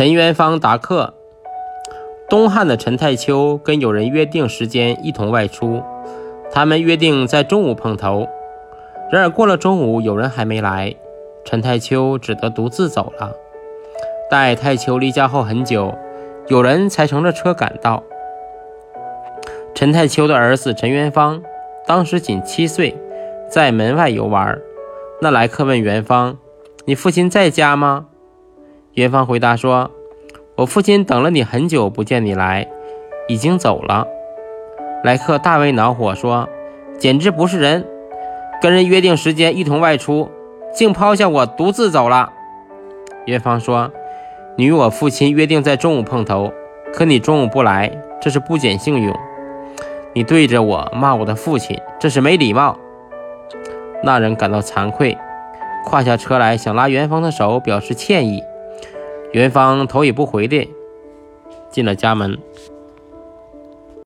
陈元芳答客：东汉的陈太丘跟友人约定时间一同外出，他们约定在中午碰头。然而过了中午，友人还没来，陈太丘只得独自走了。待太丘离家后很久，有人才乘着车赶到。陈太丘的儿子陈元芳当时仅七岁，在门外游玩。那来客问元芳：“你父亲在家吗？”元芳回答说：“我父亲等了你很久，不见你来，已经走了。”来客大为恼火，说：“简直不是人！跟人约定时间一同外出，竟抛下我独自走了。”元芳说：“你与我父亲约定在中午碰头，可你中午不来，这是不讲信用。你对着我骂我的父亲，这是没礼貌。”那人感到惭愧，跨下车来想拉元芳的手表示歉意。元芳头也不回的进了家门。